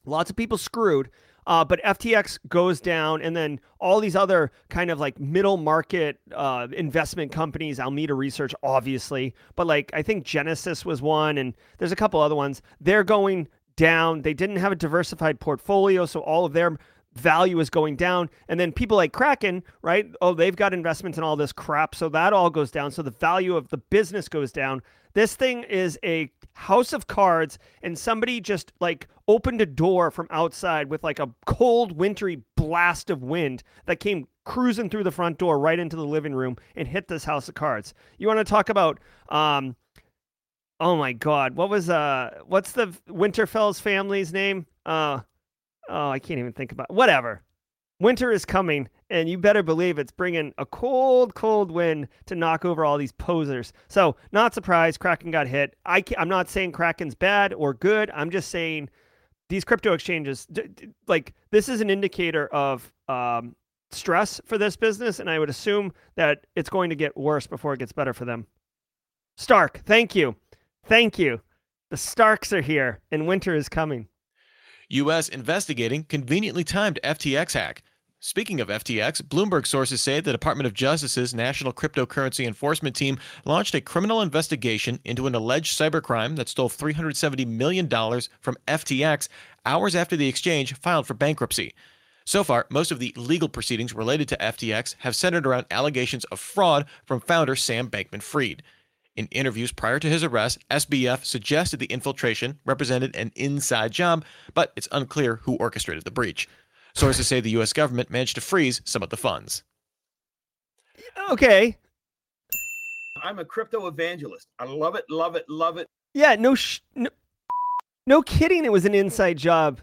Lots of people screwed. Uh, but FTX goes down, and then all these other kind of like middle market uh, investment companies, Alameda Research, obviously, but like I think Genesis was one, and there's a couple other ones. They're going down. They didn't have a diversified portfolio, so all of their value is going down. And then people like Kraken, right? Oh, they've got investments in all this crap. So that all goes down. So the value of the business goes down. This thing is a house of cards, and somebody just like opened a door from outside with like a cold, wintry blast of wind that came cruising through the front door right into the living room and hit this house of cards. You want to talk about um oh my god, what was uh what's the Winterfell's family's name? Uh oh, I can't even think about whatever. Winter is coming, and you better believe it's bringing a cold, cold wind to knock over all these posers. So, not surprised, Kraken got hit. I am not saying Kraken's bad or good. I'm just saying these crypto exchanges, d- d- like this, is an indicator of um, stress for this business, and I would assume that it's going to get worse before it gets better for them. Stark, thank you, thank you. The Starks are here, and winter is coming. U.S. investigating conveniently timed FTX hack. Speaking of FTX, Bloomberg sources say the Department of Justice's National Cryptocurrency Enforcement Team launched a criminal investigation into an alleged cybercrime that stole $370 million from FTX hours after the exchange filed for bankruptcy. So far, most of the legal proceedings related to FTX have centered around allegations of fraud from founder Sam Bankman Fried. In interviews prior to his arrest, SBF suggested the infiltration represented an inside job, but it's unclear who orchestrated the breach. Sources say the U.S. government managed to freeze some of the funds. Okay. I'm a crypto evangelist. I love it, love it, love it. Yeah, no, sh- no, no kidding. It was an inside job.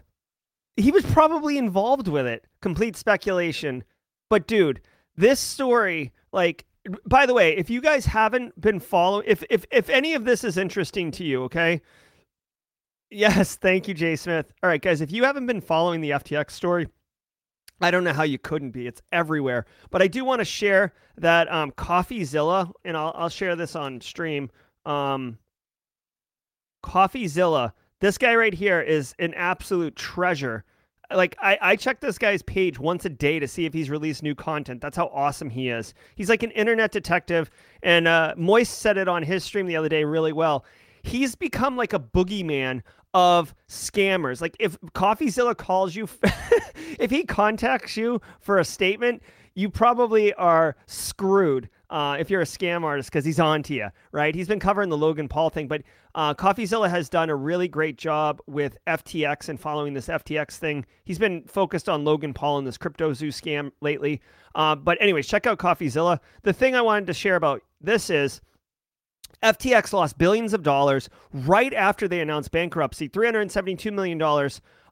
He was probably involved with it. Complete speculation. But dude, this story, like, by the way, if you guys haven't been following, if if if any of this is interesting to you, okay. Yes, thank you, Jay Smith. All right, guys, if you haven't been following the FTX story, I don't know how you couldn't be. It's everywhere. But I do want to share that um, CoffeeZilla, and I'll, I'll share this on stream. Um, CoffeeZilla, this guy right here is an absolute treasure. Like I, I check this guy's page once a day to see if he's released new content. That's how awesome he is. He's like an internet detective, and uh, Moist said it on his stream the other day really well. He's become like a boogeyman of scammers. Like if CoffeeZilla calls you, if he contacts you for a statement, you probably are screwed uh, if you're a scam artist because he's on to you, right? He's been covering the Logan Paul thing, but uh, CoffeeZilla has done a really great job with FTX and following this FTX thing. He's been focused on Logan Paul and this crypto zoo scam lately. Uh, but anyways, check out CoffeeZilla. The thing I wanted to share about this is FTX lost billions of dollars right after they announced bankruptcy. $372 million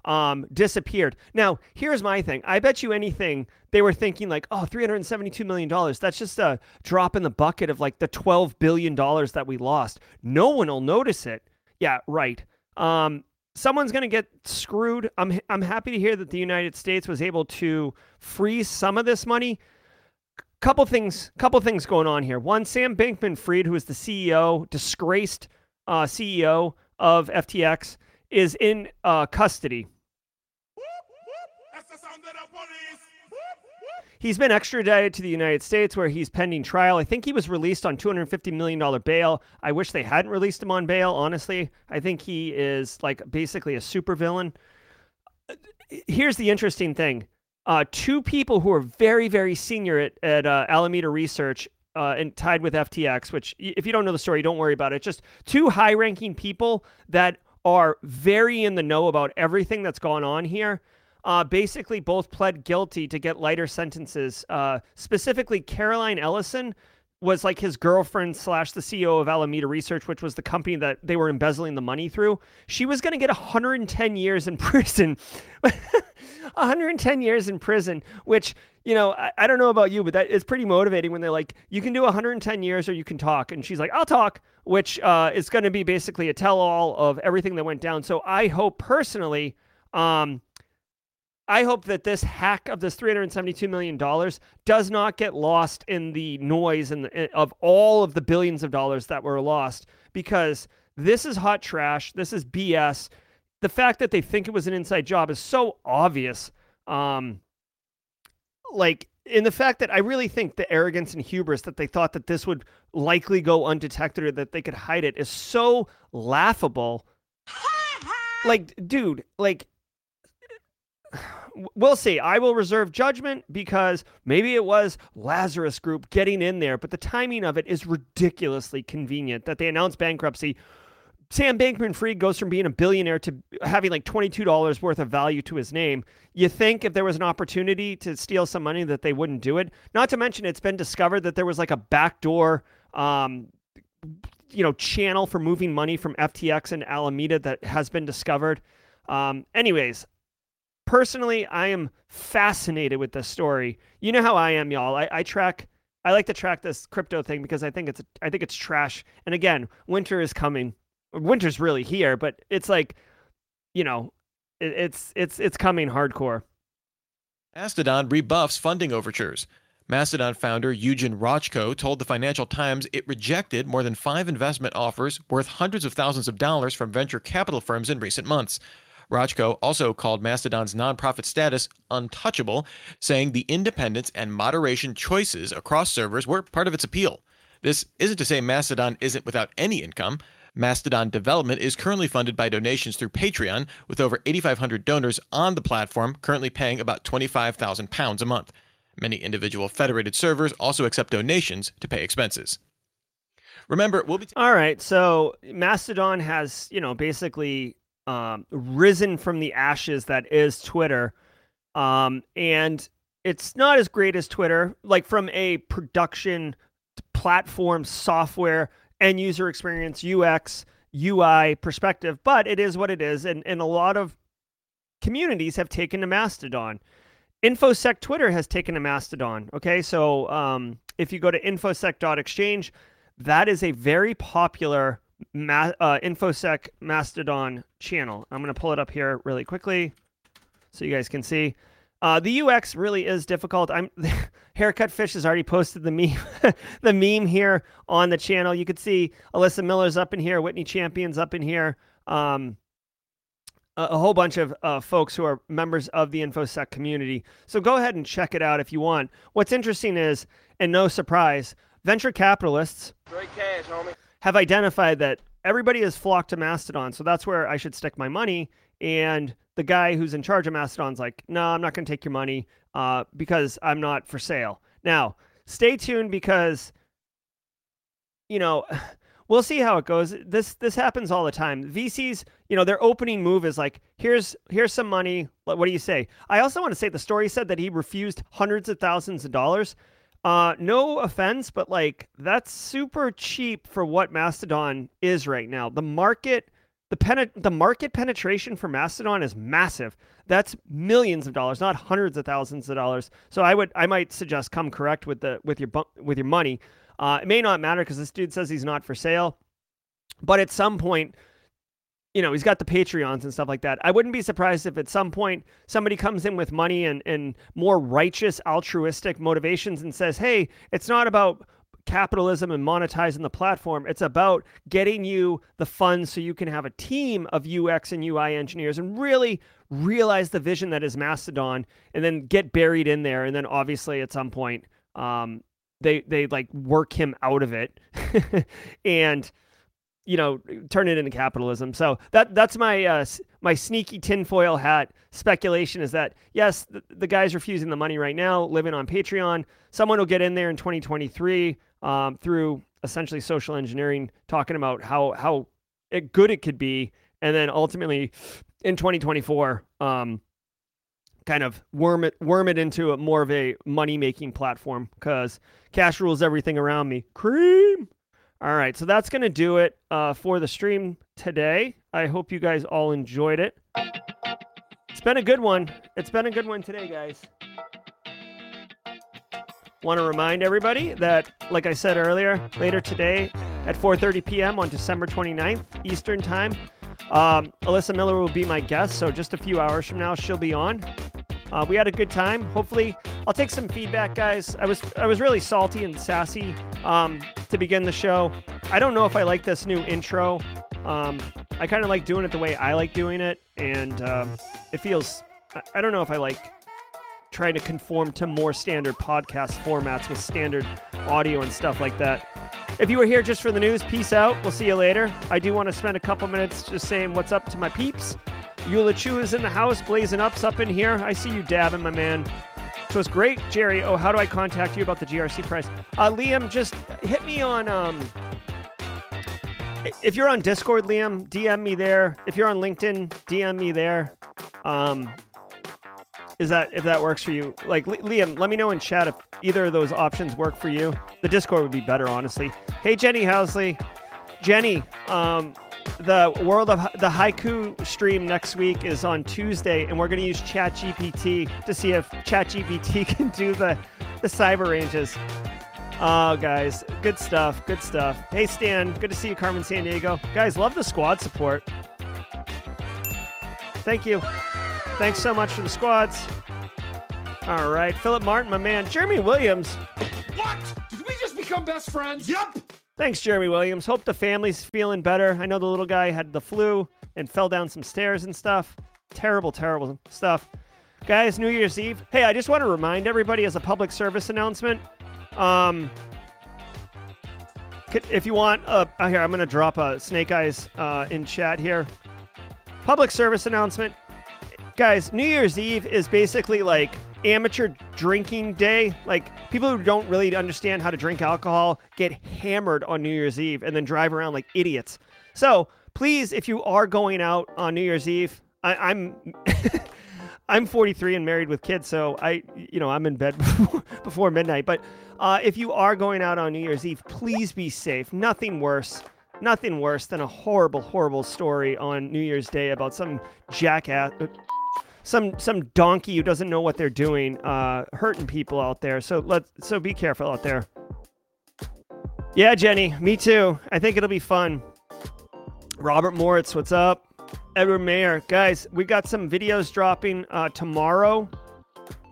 um, disappeared. Now, here's my thing. I bet you anything they were thinking like, oh, $372 million. That's just a drop in the bucket of like the $12 billion that we lost. No one will notice it. Yeah, right. Um, someone's going to get screwed. I'm, I'm happy to hear that the United States was able to freeze some of this money couple things couple things going on here one sam bankman fried who is the ceo disgraced uh, ceo of ftx is in uh, custody He's been extradited to the United States where he's pending trial. I think he was released on $250 million bail. I wish they hadn't released him on bail, honestly. I think he is like basically a supervillain. Here's the interesting thing uh, two people who are very, very senior at, at uh, Alameda Research uh, and tied with FTX, which, if you don't know the story, don't worry about it. Just two high ranking people that are very in the know about everything that's gone on here. Uh, basically, both pled guilty to get lighter sentences. Uh, specifically, Caroline Ellison was like his girlfriend slash the CEO of Alameda Research, which was the company that they were embezzling the money through. She was going to get 110 years in prison. 110 years in prison, which, you know, I, I don't know about you, but that is pretty motivating when they're like, you can do 110 years or you can talk. And she's like, I'll talk, which uh, is going to be basically a tell all of everything that went down. So I hope personally, um, I hope that this hack of this $372 million does not get lost in the noise and eh, of all of the billions of dollars that were lost because this is hot trash. This is BS the fact that they think it was an inside job is so obvious. Um, like in the fact that I really think the arrogance and hubris that they thought that this would likely go undetected or that they could hide it is so laughable. like, dude, like we'll see. I will reserve judgment because maybe it was Lazarus Group getting in there, but the timing of it is ridiculously convenient that they announced bankruptcy Sam Bankman Fried goes from being a billionaire to having like $22 worth of value to his name. You think if there was an opportunity to steal some money that they wouldn't do it? Not to mention, it's been discovered that there was like a backdoor, um, you know, channel for moving money from FTX and Alameda that has been discovered. Um, anyways, personally, I am fascinated with this story. You know how I am, y'all. I, I track. I like to track this crypto thing because I think it's I think it's trash. And again, winter is coming winter's really here, but it's like, you know, it, it's it's it's coming hardcore. Mastodon rebuffs funding overtures. Mastodon founder Eugen Rochko told the Financial Times it rejected more than five investment offers worth hundreds of thousands of dollars from venture capital firms in recent months. Rochko also called Mastodon's nonprofit status untouchable, saying the independence and moderation choices across servers were part of its appeal. This isn't to say Mastodon isn't without any income. Mastodon development is currently funded by donations through Patreon, with over 8,500 donors on the platform currently paying about 25,000 pounds a month. Many individual federated servers also accept donations to pay expenses. Remember, we'll be. T- All right, so Mastodon has, you know, basically um, risen from the ashes that is Twitter, um, and it's not as great as Twitter, like from a production platform, software, end user experience, UX, UI perspective, but it is what it is, and and a lot of communities have taken to Mastodon. InfoSec Twitter has taken to Mastodon. Okay, so um, if you go to infosec.exchange, that is a very popular ma- uh, infosec mastodon channel. I'm going to pull it up here really quickly so you guys can see. Uh, the ux really is difficult. I'm haircut fish has already posted the meme the meme here on the channel. You can see alyssa miller's up in here whitney champions up in here um, a, a whole bunch of uh, folks who are members of the infosec community. So go ahead and check it out if you want. What's interesting is and no surprise venture capitalists Straight cash, homie. Have identified that everybody has flocked to Mastodon, so that's where I should stick my money. And the guy who's in charge of Mastodon's like, no, I'm not going to take your money uh, because I'm not for sale. Now, stay tuned because, you know, we'll see how it goes. This this happens all the time. VCs, you know, their opening move is like, here's here's some money. What do you say? I also want to say the story said that he refused hundreds of thousands of dollars. Uh, no offense, but like that's super cheap for what Mastodon is right now. The market, the pen, the market penetration for Mastodon is massive. That's millions of dollars, not hundreds of thousands of dollars. So I would, I might suggest come correct with the with your with your money. Uh, it may not matter because this dude says he's not for sale, but at some point, you know, he's got the Patreons and stuff like that. I wouldn't be surprised if at some point somebody comes in with money and, and more righteous, altruistic motivations and says, hey, it's not about capitalism and monetizing the platform. It's about getting you the funds so you can have a team of UX and UI engineers and really realize the vision that is Mastodon and then get buried in there. And then obviously at some point, um, they, they like work him out of it. and, you know, turn it into capitalism. So that that's my uh, my sneaky tinfoil hat speculation is that yes, the, the guy's refusing the money right now, living on Patreon. Someone will get in there in 2023 um, through essentially social engineering, talking about how how it, good it could be, and then ultimately in 2024, um, kind of worm it worm it into a more of a money making platform because cash rules everything around me. Cream. All right, so that's going to do it uh, for the stream today. I hope you guys all enjoyed it. It's been a good one. It's been a good one today, guys. Want to remind everybody that, like I said earlier, later today at 4:30 p.m. on December 29th Eastern Time, um, Alyssa Miller will be my guest. So just a few hours from now, she'll be on. Uh, we had a good time. Hopefully, I'll take some feedback, guys. I was I was really salty and sassy um, to begin the show. I don't know if I like this new intro. Um, I kind of like doing it the way I like doing it, and um, it feels. I- I don't know if I like trying to conform to more standard podcast formats with standard audio and stuff like that. If you were here just for the news, peace out. We'll see you later. I do want to spend a couple minutes just saying what's up to my peeps. Eula is in the house, blazing ups up in here. I see you dabbing, my man. So it's great, Jerry. Oh, how do I contact you about the GRC price? Uh, Liam, just hit me on. Um, if you're on Discord, Liam, DM me there. If you're on LinkedIn, DM me there. Um, is that if that works for you? Like Liam, let me know in chat if either of those options work for you. The Discord would be better, honestly. Hey, Jenny Housley, Jenny. Um, the World of the Haiku stream next week is on Tuesday, and we're going to use ChatGPT to see if ChatGPT can do the the cyber ranges. Oh, guys, good stuff. Good stuff. Hey, Stan, good to see you, Carmen Sandiego. Guys, love the squad support. Thank you. Thanks so much for the squads. All right, Philip Martin, my man. Jeremy Williams. What? Did we just become best friends? Yup. Thanks, Jeremy Williams. Hope the family's feeling better. I know the little guy had the flu and fell down some stairs and stuff. Terrible, terrible stuff. Guys, New Year's Eve. Hey, I just want to remind everybody as a public service announcement. Um, if you want, uh, uh, here I'm gonna drop a Snake Eyes uh, in chat here. Public service announcement, guys. New Year's Eve is basically like amateur drinking day. Like people who don't really understand how to drink alcohol get hammered on New Year's Eve and then drive around like idiots. So please, if you are going out on New Year's Eve, I, I'm. I'm 43 and married with kids, so I, you know, I'm in bed before, before midnight. But uh, if you are going out on New Year's Eve, please be safe. Nothing worse, nothing worse than a horrible, horrible story on New Year's Day about some jackass, some some donkey who doesn't know what they're doing, uh, hurting people out there. So let so be careful out there. Yeah, Jenny, me too. I think it'll be fun. Robert Moritz, what's up? Edward Mayer, guys, we got some videos dropping uh, tomorrow.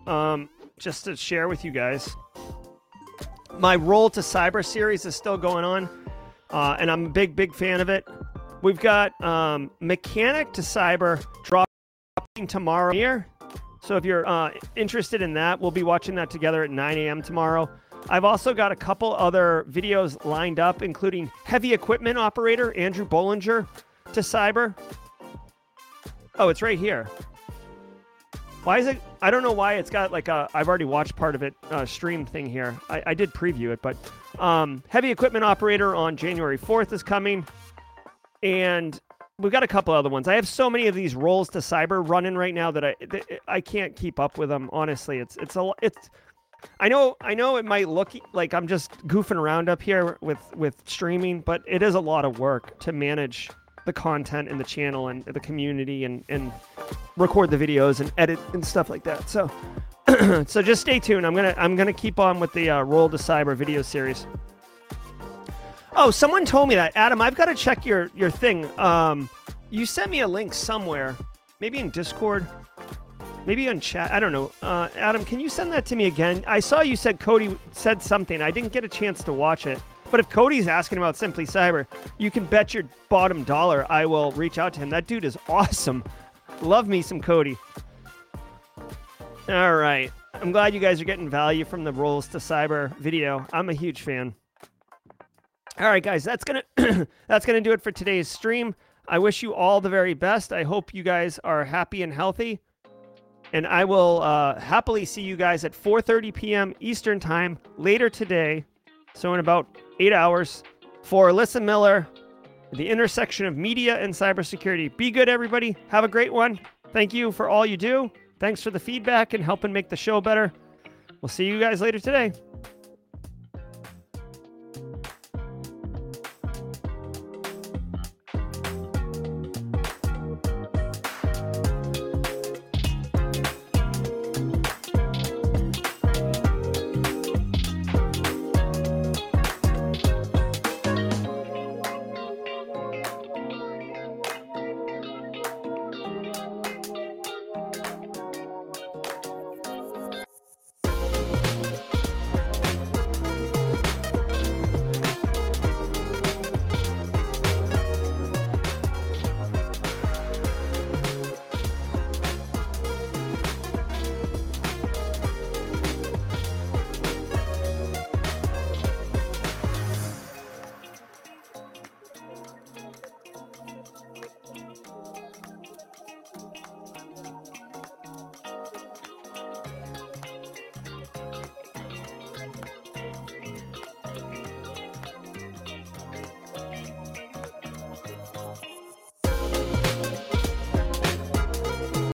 Um, just to share with you guys. My Roll to Cyber series is still going on, uh, and I'm a big, big fan of it. We've got um, Mechanic to Cyber dropping tomorrow here. So if you're uh, interested in that, we'll be watching that together at 9 a.m. tomorrow. I've also got a couple other videos lined up, including heavy equipment operator Andrew Bollinger to Cyber. Oh, it's right here. Why is it? I don't know why it's got like a. I've already watched part of it uh, stream thing here. I, I did preview it, but um, heavy equipment operator on January 4th is coming, and we've got a couple other ones. I have so many of these rolls to cyber running right now that I that I can't keep up with them. Honestly, it's it's a it's. I know I know it might look like I'm just goofing around up here with with streaming, but it is a lot of work to manage the content in the channel and the community and and record the videos and edit and stuff like that. So so just stay tuned. I'm gonna I'm gonna keep on with the uh, Roll to Cyber video series. Oh, someone told me that Adam. I've got to check your your thing. Um, you sent me a link somewhere, maybe in Discord, maybe on chat. I don't know. Uh, Adam, can you send that to me again? I saw you said Cody said something. I didn't get a chance to watch it. But if Cody's asking about Simply Cyber, you can bet your bottom dollar I will reach out to him. That dude is awesome. Love me some Cody. All right. I'm glad you guys are getting value from the Rolls to Cyber video. I'm a huge fan. All right, guys, that's gonna that's gonna do it for today's stream. I wish you all the very best. I hope you guys are happy and healthy. And I will uh, happily see you guys at 4:30 p.m. Eastern Time later today. So in about eight hours for Alyssa Miller, the intersection of media and cybersecurity. Be good, everybody. Have a great one. Thank you for all you do. Thanks for the feedback and helping make the show better. We'll see you guys later today.